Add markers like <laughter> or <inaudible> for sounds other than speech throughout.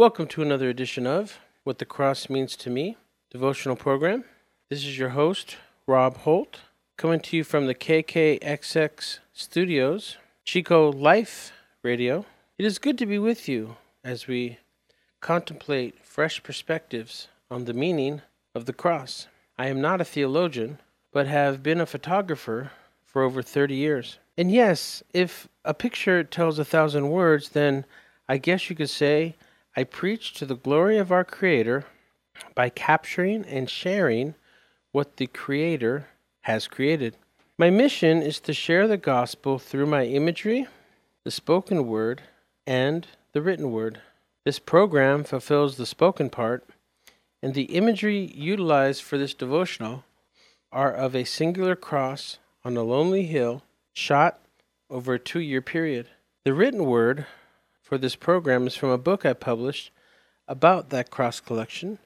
Welcome to another edition of What the Cross Means to Me devotional program. This is your host, Rob Holt, coming to you from the KKXX studios, Chico Life Radio. It is good to be with you as we contemplate fresh perspectives on the meaning of the cross. I am not a theologian, but have been a photographer for over 30 years. And yes, if a picture tells a thousand words, then I guess you could say I preach to the glory of our Creator by capturing and sharing what the Creator has created. My mission is to share the gospel through my imagery, the spoken word, and the written word. This program fulfills the spoken part, and the imagery utilized for this devotional are of a singular cross on a lonely hill shot over a two year period. The written word for this program is from a book I published about that cross collection.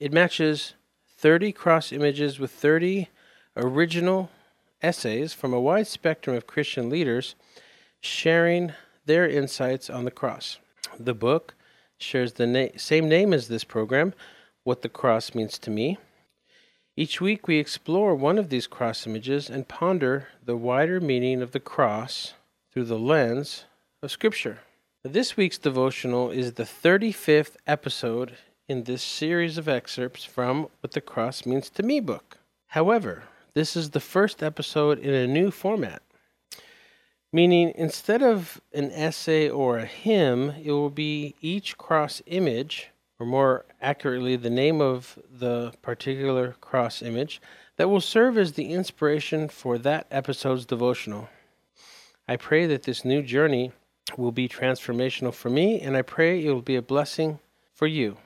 It matches 30 cross images with 30 original essays from a wide spectrum of Christian leaders sharing their insights on the cross. The book shares the na- same name as this program, What the Cross Means to Me. Each week we explore one of these cross images and ponder the wider meaning of the cross through the lens of Scripture. This week's devotional is the 35th episode in this series of excerpts from What the Cross Means to Me book. However, this is the first episode in a new format, meaning instead of an essay or a hymn, it will be each cross image or more accurately, the name of the particular cross image, that will serve as the inspiration for that episode's devotional. I pray that this new journey will be transformational for me, and I pray it will be a blessing for you.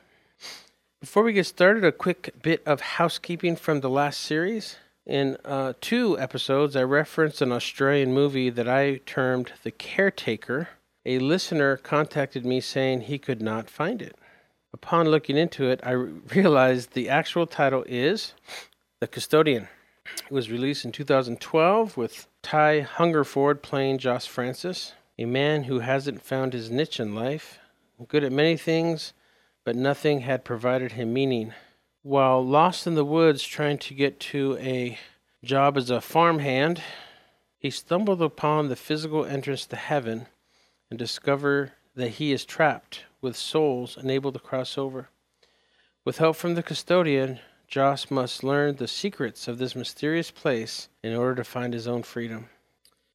Before we get started, a quick bit of housekeeping from the last series. In uh, two episodes, I referenced an Australian movie that I termed The Caretaker. A listener contacted me saying he could not find it. Upon looking into it, I <laughs> realized the actual title is The Custodian. It was released in 2012 with Ty Hungerford playing Joss Francis, a man who hasn't found his niche in life, good at many things, but nothing had provided him meaning. While lost in the woods trying to get to a job as a farmhand, he stumbled upon the physical entrance to heaven and discovered that he is trapped with souls unable to cross over. With help from the custodian, Josh must learn the secrets of this mysterious place in order to find his own freedom.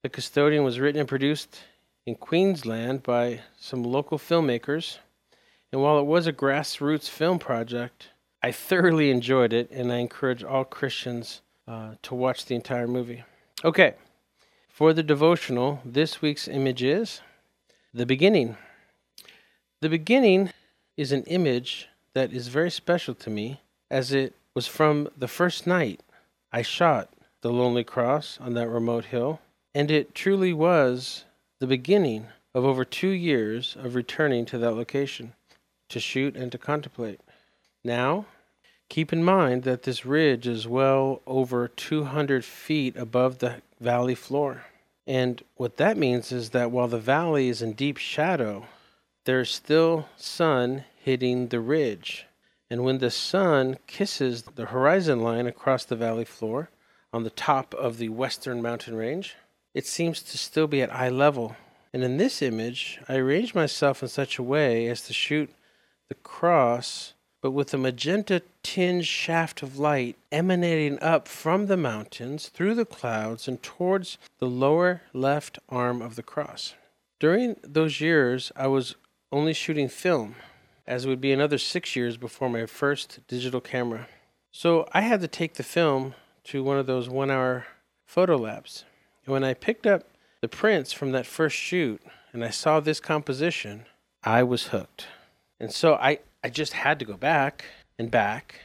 The custodian was written and produced in Queensland by some local filmmakers, and while it was a grassroots film project, I thoroughly enjoyed it, and I encourage all Christians uh, to watch the entire movie. Okay, for the devotional, this week's image is the beginning. The beginning is an image that is very special to me, as it was from the first night I shot the lonely cross on that remote hill, and it truly was the beginning of over two years of returning to that location to shoot and to contemplate. Now, keep in mind that this ridge is well over 200 feet above the valley floor. And what that means is that while the valley is in deep shadow, there's still sun hitting the ridge. And when the sun kisses the horizon line across the valley floor on the top of the western mountain range, it seems to still be at eye level. And in this image, I arranged myself in such a way as to shoot the cross, but with a magenta tinged shaft of light emanating up from the mountains through the clouds and towards the lower left arm of the cross. During those years, I was only shooting film, as it would be another six years before my first digital camera. So I had to take the film to one of those one hour photo labs. And when I picked up the prints from that first shoot and I saw this composition, I was hooked. And so I, I just had to go back and back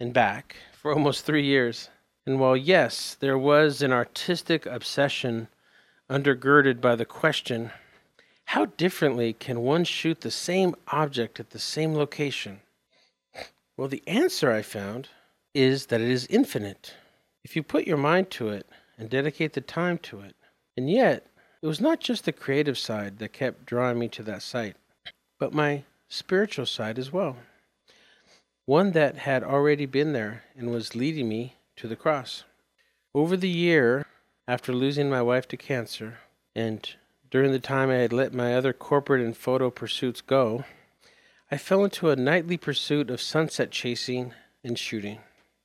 and back for almost three years. And while, yes, there was an artistic obsession undergirded by the question, how differently can one shoot the same object at the same location? Well, the answer I found is that it is infinite. If you put your mind to it and dedicate the time to it. And yet, it was not just the creative side that kept drawing me to that site, but my spiritual side as well. One that had already been there and was leading me to the cross. Over the year after losing my wife to cancer, and during the time I had let my other corporate and photo pursuits go, I fell into a nightly pursuit of sunset chasing and shooting.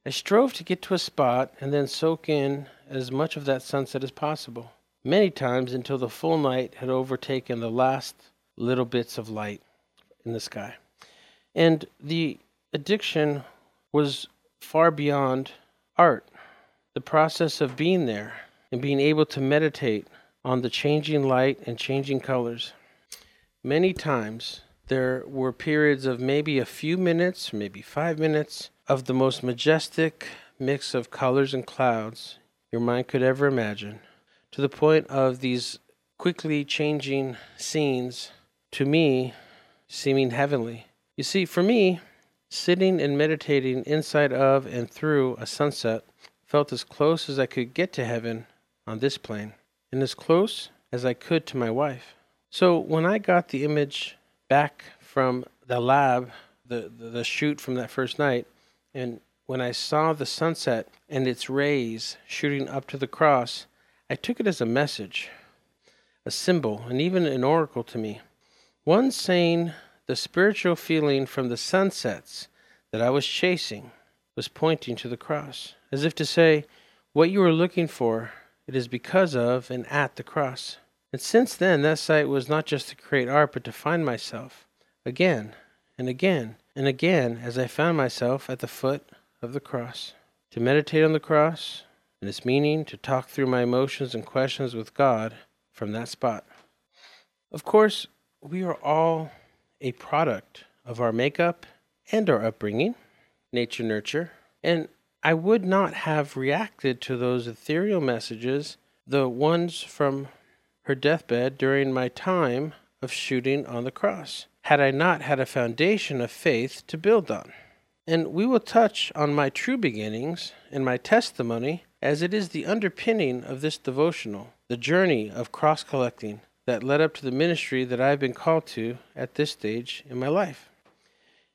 I strove to get to a spot and then soak in as much of that sunset as possible, many times until the full night had overtaken the last little bits of light in the sky. And the addiction was far beyond art. The process of being there and being able to meditate on the changing light and changing colors. Many times there were periods of maybe a few minutes, maybe five minutes, of the most majestic mix of colors and clouds your mind could ever imagine, to the point of these quickly changing scenes, to me, seeming heavenly. You see, for me, sitting and meditating inside of and through a sunset felt as close as I could get to heaven on this plane, and as close as I could to my wife. So when I got the image back from the lab, the, the, the shoot from that first night, and when I saw the sunset and its rays shooting up to the cross, I took it as a message, a symbol, and even an oracle to me. One saying the spiritual feeling from the sunsets that I was chasing was pointing to the cross, as if to say, What you are looking for it is because of and at the cross. And since then, that sight was not just to create art, but to find myself again and again and again as I found myself at the foot of the cross. To meditate on the cross and its meaning, to talk through my emotions and questions with God from that spot. Of course, we are all a product of our makeup and our upbringing, nature nurture, and I would not have reacted to those ethereal messages, the ones from her deathbed during my time of shooting on the cross, had I not had a foundation of faith to build on. And we will touch on my true beginnings and my testimony, as it is the underpinning of this devotional, the journey of cross collecting that led up to the ministry that I have been called to at this stage in my life.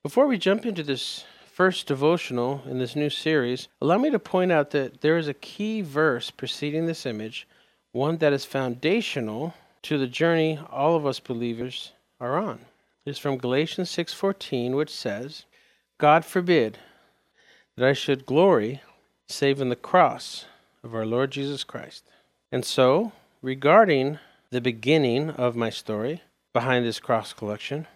Before we jump into this first devotional in this new series, allow me to point out that there is a key verse preceding this image, one that is foundational to the journey all of us believers are on. It is from Galatians 6:14, which says, "God forbid that I should glory save in the cross of our Lord Jesus Christ." And so, regarding the beginning of my story behind this cross collection,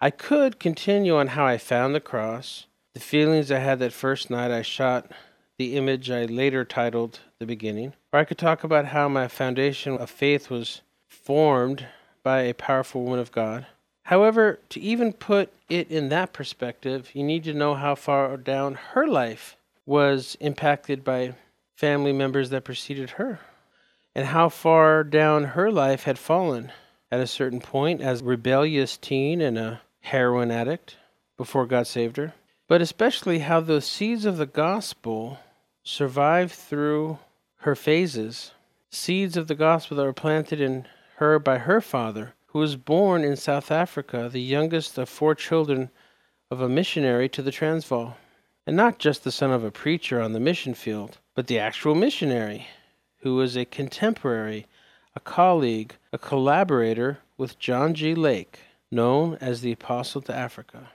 I could continue on how I found the cross the feelings I had that first night I shot the image I later titled The Beginning. Or I could talk about how my foundation of faith was formed by a powerful woman of God. However, to even put it in that perspective, you need to know how far down her life was impacted by family members that preceded her, and how far down her life had fallen at a certain point as a rebellious teen and a heroin addict before God saved her but especially how the seeds of the gospel survived through her phases. Seeds of the gospel that were planted in her by her father, who was born in South Africa, the youngest of four children of a missionary to the Transvaal. And not just the son of a preacher on the mission field, but the actual missionary, who was a contemporary, a colleague, a collaborator with John G. Lake, known as the Apostle to Africa.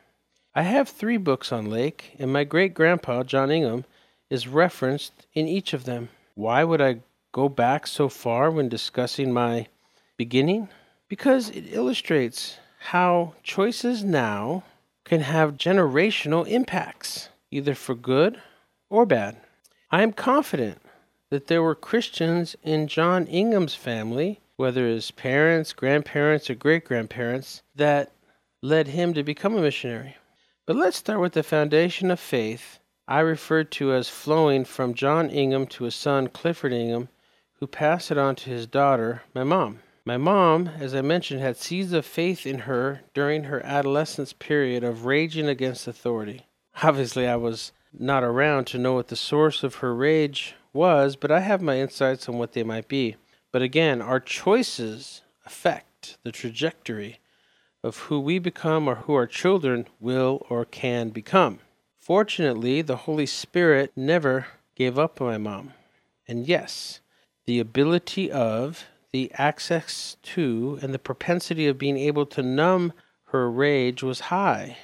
I have three books on Lake, and my great grandpa, John Ingham, is referenced in each of them. Why would I go back so far when discussing my beginning? Because it illustrates how choices now can have generational impacts, either for good or bad. I am confident that there were Christians in John Ingham's family, whether his parents, grandparents, or great grandparents, that led him to become a missionary. But let's start with the foundation of faith I referred to as flowing from John Ingham to his son Clifford Ingham, who passed it on to his daughter, my mom. My mom, as I mentioned, had seeds of faith in her during her adolescence period of raging against authority. Obviously, I was not around to know what the source of her rage was, but I have my insights on what they might be. But again, our choices affect the trajectory of who we become or who our children will or can become. Fortunately, the Holy Spirit never gave up on my mom. And yes, the ability of, the access to, and the propensity of being able to numb her rage was high,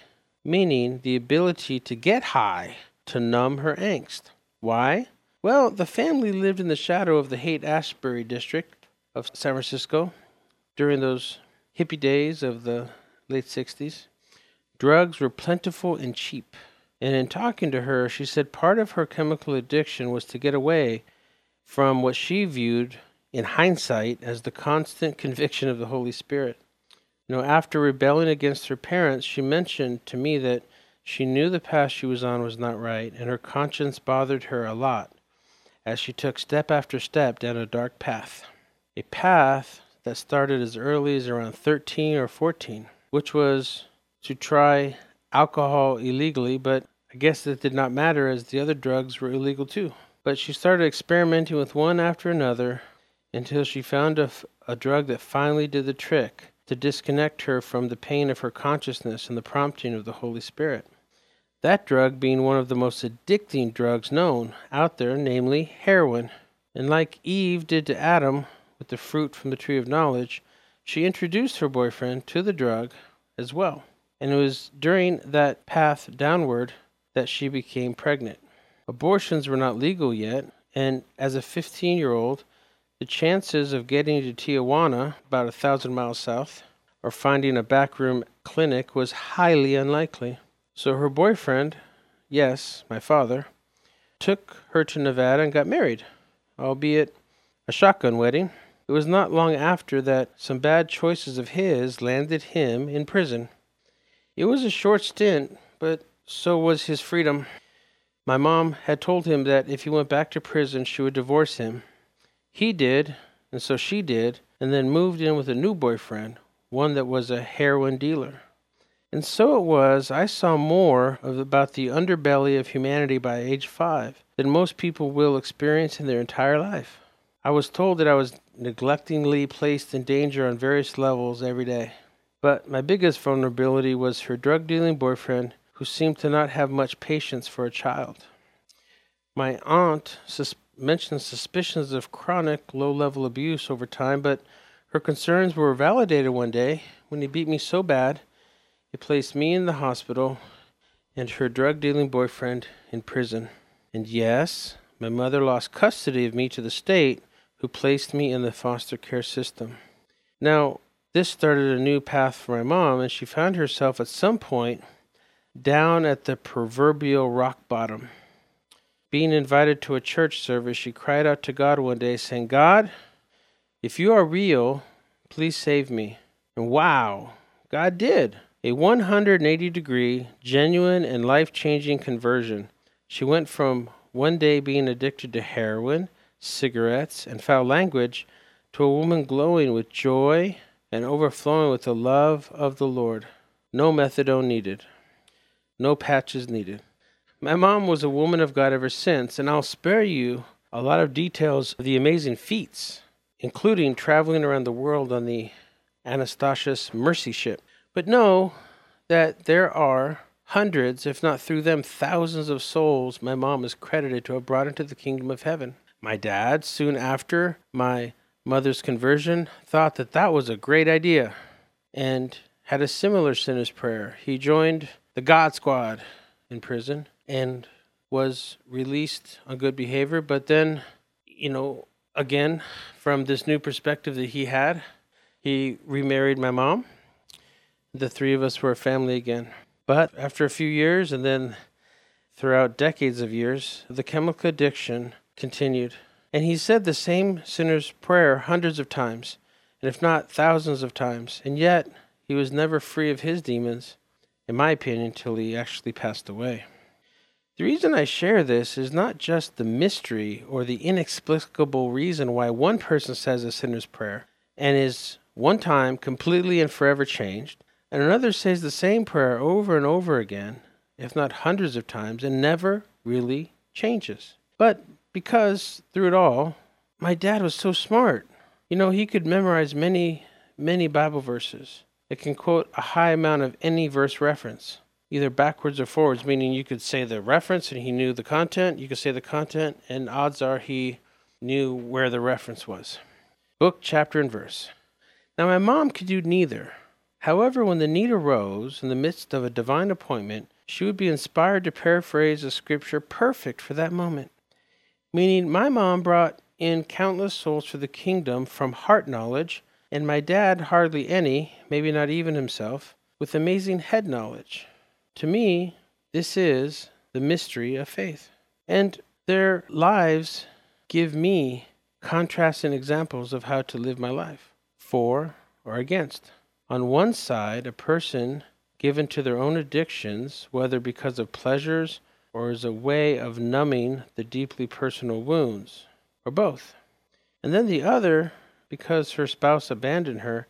meaning the ability to get high to numb her angst. Why? Well, the family lived in the shadow of the Haight Ashbury district of San Francisco during those hippie days of the late 60s. Drugs were plentiful and cheap. And in talking to her, she said part of her chemical addiction was to get away from what she viewed in hindsight as the constant conviction of the Holy Spirit. You know, after rebelling against her parents, she mentioned to me that she knew the path she was on was not right, and her conscience bothered her a lot as she took step after step down a dark path. A path that started as early as around 13 or 14, which was to try alcohol illegally, but I guess it did not matter as the other drugs were illegal too. But she started experimenting with one after another until she found a, drug that finally did the trick to disconnect her from the pain of her consciousness and the prompting of the Holy Spirit. That drug being one of the most addicting drugs known out there, namely heroin. And like Eve did to Adam with the fruit from the tree of knowledge, she introduced her boyfriend to the drug as well. And it was during that path downward that she became pregnant. Abortions were not legal yet, and as a 15 year old, the chances of getting to Tijuana, about a thousand miles south, or finding a backroom clinic was highly unlikely. So her boyfriend, yes, my father, took her to Nevada and got married, albeit a shotgun wedding. It was not long after that some bad choices of his landed him in prison. It was a short stint, but so was his freedom. My mom had told him that if he went back to prison, she would divorce him. He did, and so she did, and then moved in with a new boyfriend, one that was a heroin dealer. And so it was, I saw more of about the underbelly of humanity by age five than most people will experience in their entire life. I was told that I was neglectingly placed in danger on various levels every day. But my biggest vulnerability was her drug dealing boyfriend who seemed to not have much patience for a child. My aunt sus- mentioned suspicions of chronic low level abuse over time, but her concerns were validated one day when he beat me so bad he placed me in the hospital and her drug dealing boyfriend in prison. And yes, my mother lost custody of me to the state, who placed me in the foster care system. Now, this started a new path for my mom, and she found herself at some point down at the proverbial rock bottom. Being invited to a church service, she cried out to God one day, saying, God, if you are real, please save me. And wow, God did. A 180 degree, genuine, and life changing conversion. She went from one day being addicted to heroin, cigarettes, and foul language to a woman glowing with joy and overflowing with the love of the Lord. No methadone needed. No patches needed. My mom was a woman of God ever since, and I'll spare you a lot of details of the amazing feats, including traveling around the world on the Anastasis Mercy ship. But know that there are hundreds, if not through them, thousands of souls my mom is credited to have brought into the kingdom of heaven. My dad, soon after my mother's conversion, thought that that was a great idea and had a similar sinner's prayer. He joined the God Squad in prison and was released on good behavior. But then, you know, again, from this new perspective that he had, he remarried my mom. The three of us were a family again. But after a few years and then throughout decades of years, the chemical addiction continued. And he said the same sinner's prayer hundreds of times, and if not thousands of times, and yet he was never free of his demons in my opinion, till he actually passed away. The reason I share this is not just the mystery or the inexplicable reason why one person says a sinner's prayer and is one time completely and forever changed, and another says the same prayer over and over again, if not hundreds of times, and never really changes. But because through it all, my dad was so smart. You know, he could memorize many, many Bible verses It can quote a high amount of any verse reference, either backwards or forwards, meaning you could say the reference and he knew the content, you could say the content, and odds are he knew where the reference was. Book, chapter, and verse. Now, my mom could do neither. However, when the need arose in the midst of a divine appointment, she would be inspired to paraphrase a scripture perfect for that moment. Meaning, my mom brought in countless souls for the kingdom from heart knowledge, and my dad hardly any, maybe not even himself, with amazing head knowledge. To me, this is the mystery of faith. And their lives give me contrasting examples of how to live my life for or against. On one side, a person given to their own addictions, whether because of pleasures or as a way of numbing the deeply personal wounds, or both. And then the other, because her spouse abandoned her,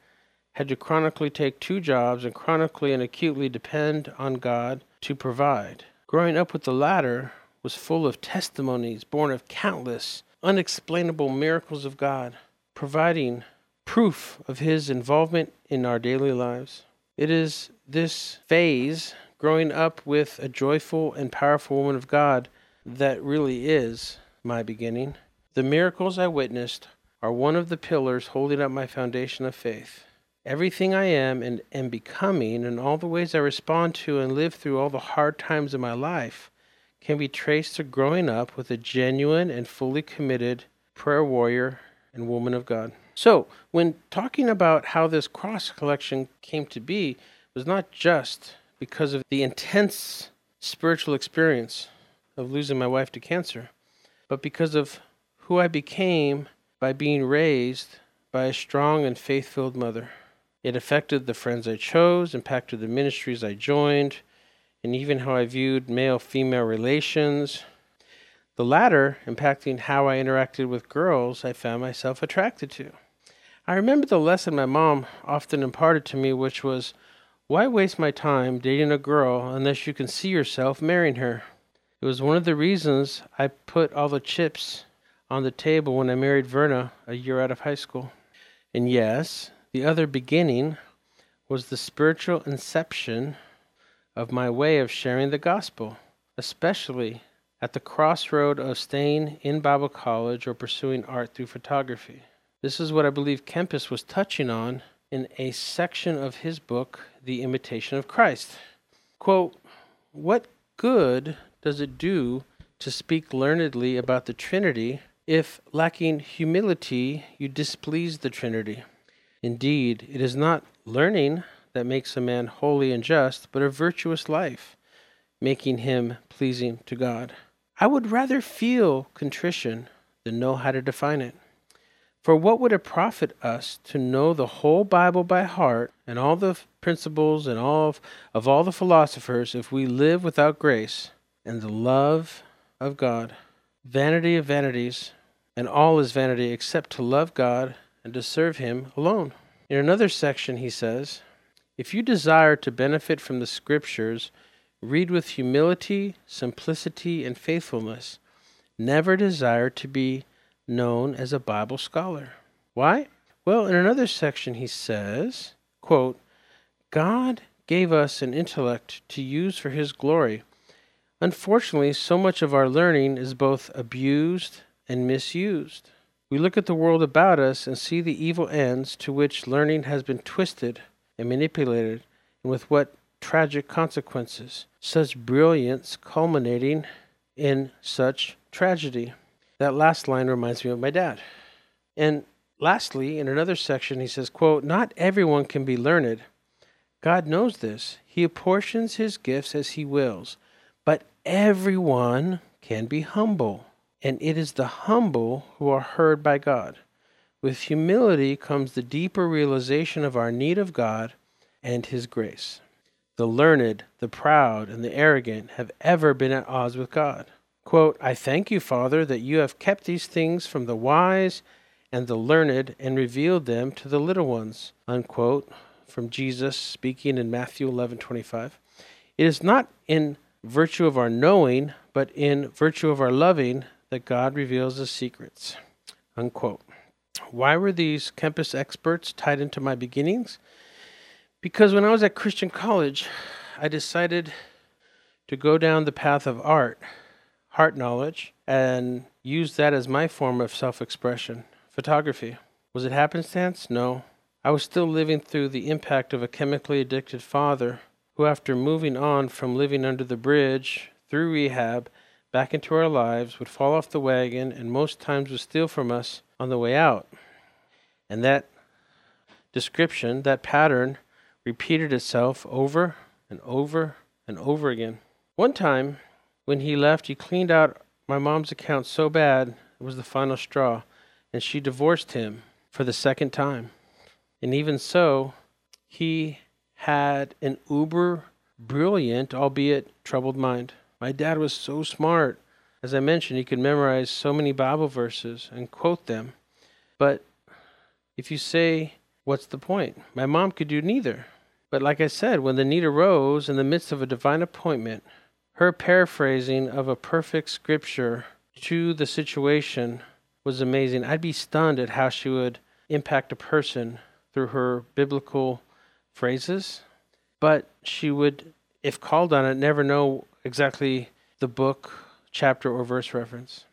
had to chronically take two jobs and chronically and acutely depend on God to provide. Growing up with the latter was full of testimonies born of countless unexplainable miracles of God, providing proof of His involvement in our daily lives. It is this phase, growing up with a joyful and powerful woman of God, that really is my beginning. The miracles I witnessed are one of the pillars holding up my foundation of faith. Everything I am and am becoming, and all the ways I respond to and live through all the hard times of my life, can be traced to growing up with a genuine and fully committed prayer warrior and woman of God. So, when talking about how this cross collection came to be, it was not just because of the intense spiritual experience of losing my wife to cancer, but because of who I became by being raised by a strong and faith filled mother. It affected the friends I chose, impacted the ministries I joined, and even how I viewed male female relations. The latter impacting how I interacted with girls I found myself attracted to. I remember the lesson my mom often imparted to me, which was why waste my time dating a girl unless you can see yourself marrying her? It was one of the reasons I put all the chips on the table when I married Verna a year out of high school. And yes, the other beginning was the spiritual inception of my way of sharing the gospel, especially at the crossroad of staying in Bible college or pursuing art through photography. This is what I believe Kempis was touching on in a section of his book, The Imitation of Christ. Quote, What good does it do to speak learnedly about the Trinity if, lacking humility, you displease the Trinity? Indeed, it is not learning that makes a man holy and just, but a virtuous life, making him pleasing to God. I would rather feel contrition than know how to define it. For what would it profit us to know the whole Bible by heart and all the principles and all of, of all the philosophers if we live without grace and the love of God? Vanity of vanities, and all is vanity except to love God and to serve Him alone. In another section, he says, if you desire to benefit from the Scriptures, read with humility, simplicity, and faithfulness. Never desire to be known as a Bible scholar. Why? Well, in another section he says, quote, God gave us an intellect to use for his glory. Unfortunately, so much of our learning is both abused and misused. We look at the world about us and see the evil ends to which learning has been twisted and manipulated, and with what tragic consequences. Such brilliance culminating in such tragedy. That last line reminds me of my dad. And lastly, in another section, he says, quote, Not everyone can be learned. God knows this. He apportions his gifts as he wills. But everyone can be humble. And it is the humble who are heard by God. With humility comes the deeper realization of our need of God and His grace. The learned, the proud, and the arrogant have ever been at odds with God. Quote, I thank you, Father, that you have kept these things from the wise and the learned and revealed them to the little ones. Unquote, from Jesus speaking in Matthew 11:25. It is not in virtue of our knowing, but in virtue of our loving that God reveals his secrets. Unquote. Why were these Kempis experts tied into my beginnings? Because when I was at Christian college, I decided to go down the path of art, heart knowledge, and use that as my form of self expression photography. Was it happenstance? No. I was still living through the impact of a chemically addicted father who, after moving on from living under the bridge through rehab back into our lives, would fall off the wagon and most times would steal from us on the way out. And that description, that pattern, repeated itself over and over and over again. One time, when he left, he cleaned out my mom's account so bad it was the final straw, and she divorced him for the second time. And even so, he had an uber brilliant, albeit troubled mind. My dad was so smart. As I mentioned, he could memorize so many Bible verses and quote them. But if you say, What's the point? My mom could do neither. But like I said, when the need arose in the midst of a divine appointment, her paraphrasing of a perfect scripture to the situation was amazing. I'd be stunned at how she would impact a person through her biblical phrases, but she would, if called on it, never know exactly the book, chapter, or verse reference.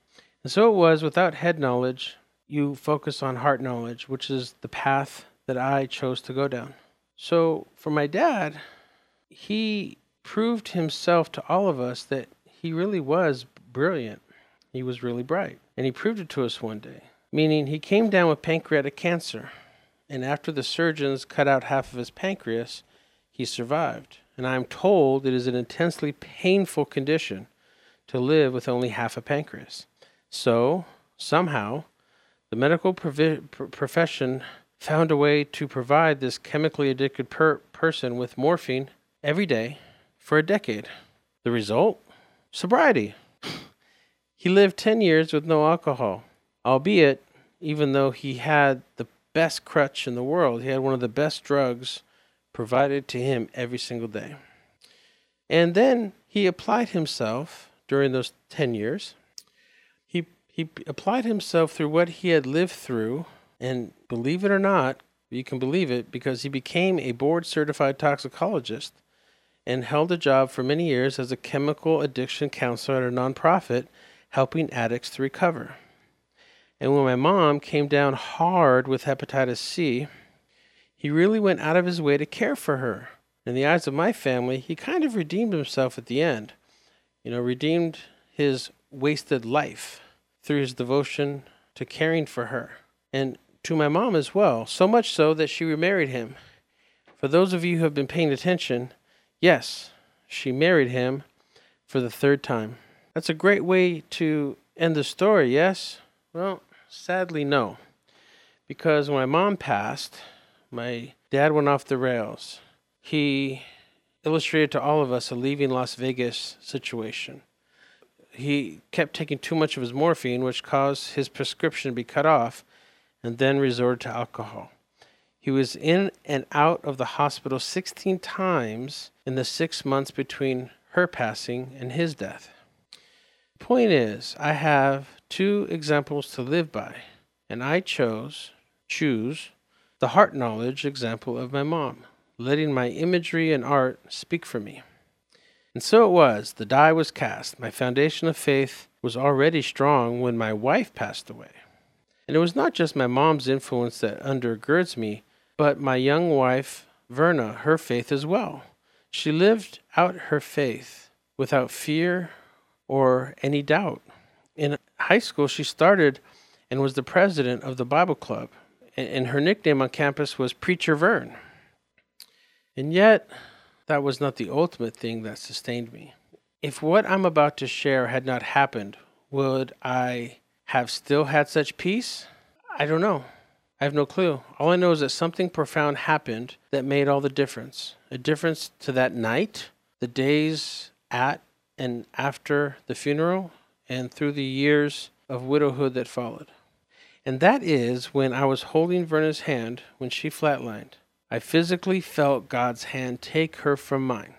And so it was without head knowledge, you focus on heart knowledge, which is the path that I chose to go down. So for my dad, he proved himself to all of us that he really was brilliant. He was really bright. And he proved it to us one day, meaning he came down with pancreatic cancer. And after the surgeons cut out half of his pancreas, he survived. And I am told it is an intensely painful condition to live with only half a pancreas. So, somehow, the medical provi- profession found a way to provide this chemically addicted per- person with morphine every day for a decade. The result? Sobriety. he lived 10 years with no alcohol, albeit, even though he had the best crutch in the world, he had one of the best drugs provided to him every single day. And then he applied himself during those 10 years. He, he applied himself through what he had lived through, and believe it or not, you can believe it because he became a board certified toxicologist and held a job for many years as a chemical addiction counselor at a nonprofit helping addicts to recover. And when my mom came down hard with hepatitis C, he really went out of his way to care for her. In the eyes of my family, he kind of redeemed himself at the end. You know, redeemed his wasted life through his devotion to caring for her and to my mom as well, so much so that she remarried him. For those of you who have been paying attention, Yes, she married him for the third time. That's a great way to end the story, yes? Well, sadly, no. Because when my mom passed, my dad went off the rails. He illustrated to all of us a leaving Las Vegas situation. He kept taking too much of his morphine, which caused his prescription to be cut off, and then resorted to alcohol. He was in and out of the hospital 16 times in the six months between her passing and his death. Point is, I have two examples to live by, and I chose, choose, the heart knowledge example of my mom, letting my imagery and art speak for me. And so it was, the die was cast. My foundation of faith was already strong when my wife passed away. And it was not just my mom's influence that undergirds me, but my young wife, Verna, her faith as well. She lived out her faith without fear or any doubt. In high school, she started and was the president of the Bible Club, and her nickname on campus was Preacher Vern. And yet, that was not the ultimate thing that sustained me. If what I'm about to share had not happened, would I have still had such peace? I don't know. I have no clue. All I know is that something profound happened that made all the difference. A difference to that night, the days at and after the funeral, and through the years of widowhood that followed. And that is when I was holding Verna's hand when she flatlined. I physically felt God's hand take her from mine.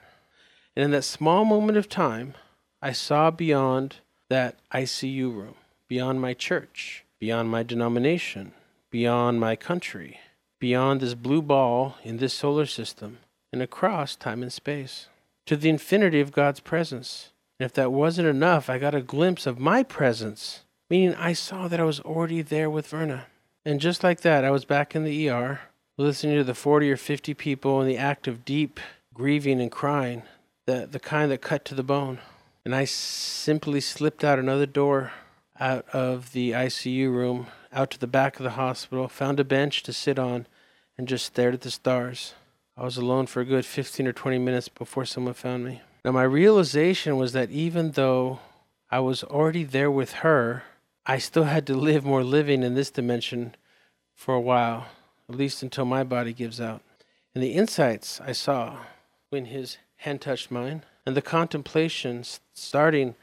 And in that small moment of time, I saw beyond that ICU room, beyond my church, beyond my denomination, beyond my country, beyond this blue ball in this solar system and across time and space to the infinity of God's presence. And if that wasn't enough, I got a glimpse of my presence, meaning I saw that I was already there with Verna. And just like that, I was back in the ER, listening to the 40 or 50 people in the act of deep grieving and crying, the, the kind that cut to the bone. And I simply slipped out another door out of the ICU room, out to the back of the hospital, found a bench to sit on, and just stared at the stars. I was alone for a good 15 or 20 minutes before someone found me. Now, my realization was that even though I was already there with her, I still had to live more living in this dimension for a while, at least until my body gives out. And the insights I saw when his hand touched mine, and the contemplation starting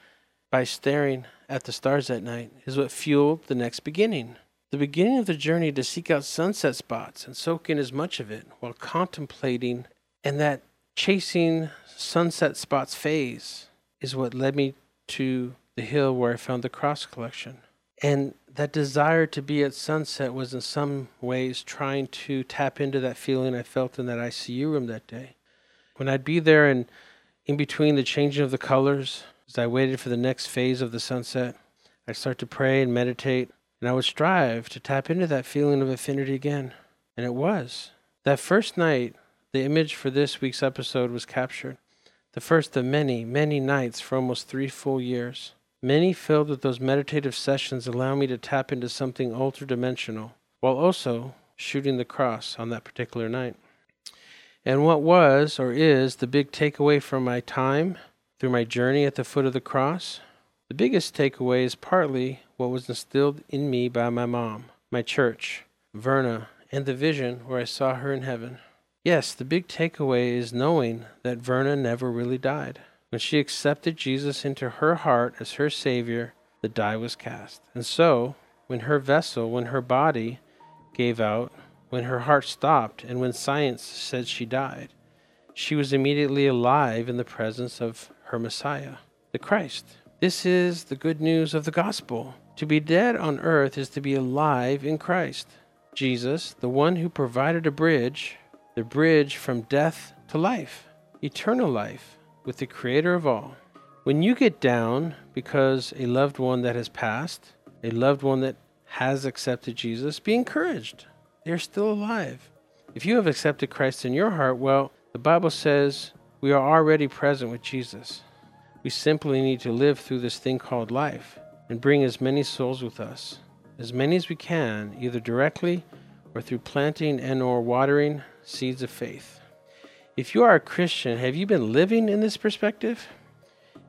by staring at the stars at night, is what fueled the next beginning. The beginning of the journey to seek out sunset spots and soak in as much of it while contemplating, and that chasing sunset spots phase is what led me to the hill where I found the cross collection. And that desire to be at sunset was in some ways trying to tap into that feeling I felt in that ICU room that day. When I'd be there and in between the changing of the colors, as I waited for the next phase of the sunset, I'd start to pray and meditate, and I would strive to tap into that feeling of affinity again. And it was. That first night, the image for this week's episode was captured. The first of many, many nights for almost three full years. Many filled with those meditative sessions allow me to tap into something ultra dimensional, while also shooting the cross on that particular night. And what was or is the big takeaway from my time through my journey at the foot of the cross? The biggest takeaway is partly what was instilled in me by my mom, my church, Verna, and the vision where I saw her in heaven. Yes, the big takeaway is knowing that Verna never really died. When she accepted Jesus into her heart as her Savior, the die was cast. And so, when her vessel, when her body gave out, when her heart stopped, and when science said she died, she was immediately alive in the presence of her Messiah, the Christ. This is the good news of the gospel. To be dead on earth is to be alive in Christ. Jesus, the one who provided a bridge, the bridge from death to life, eternal life, with the Creator of all. When you get down because a loved one that has passed, a loved one that has accepted Jesus, be encouraged. They're still alive. If you have accepted Christ in your heart, well, the Bible says we are already present with Jesus. We simply need to live through this thing called life and bring as many souls with us, as many as we can, either directly or through planting and or watering seeds of faith. If you are a Christian, have you been living in this perspective?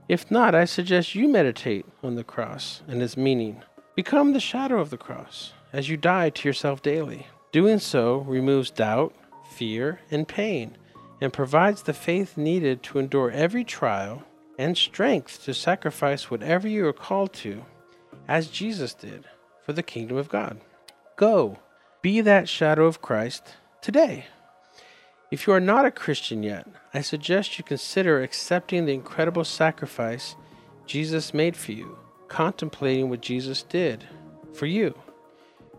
If not, I suggest you meditate on the cross and its meaning. Become the shadow of the cross as you die to yourself daily. Doing so removes doubt, fear, and pain, and provides the faith needed to endure every trial and strength to sacrifice whatever you are called to, as Jesus did, for the kingdom of God. Go, be that shadow of Christ today. If you are not a Christian yet, I suggest you consider accepting the incredible sacrifice Jesus made for you, contemplating what Jesus did for you.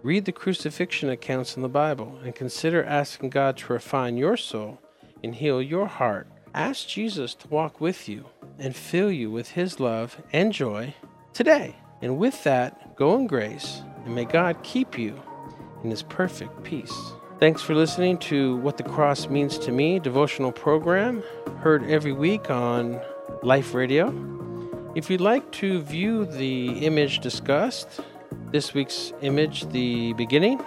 Read the crucifixion accounts in the Bible and consider asking God to refine your soul and heal your heart. Ask Jesus to walk with you and fill you with His love and joy today. And with that, go in grace, and may God keep you in His perfect peace. Thanks for listening to What the Cross Means to Me devotional program, heard every week on Life Radio. If you'd like to view the image discussed, this week's image, the beginning,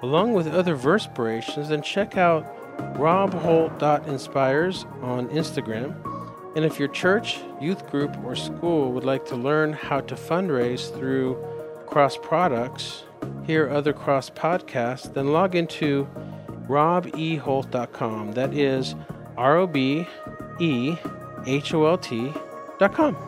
along with other verspirations, then check out robholt.inspires on Instagram. And if your church, youth group, or school would like to learn how to fundraise through cross products, hear other cross podcasts, then log into robeholt.com. That is R O B E H O L T.com.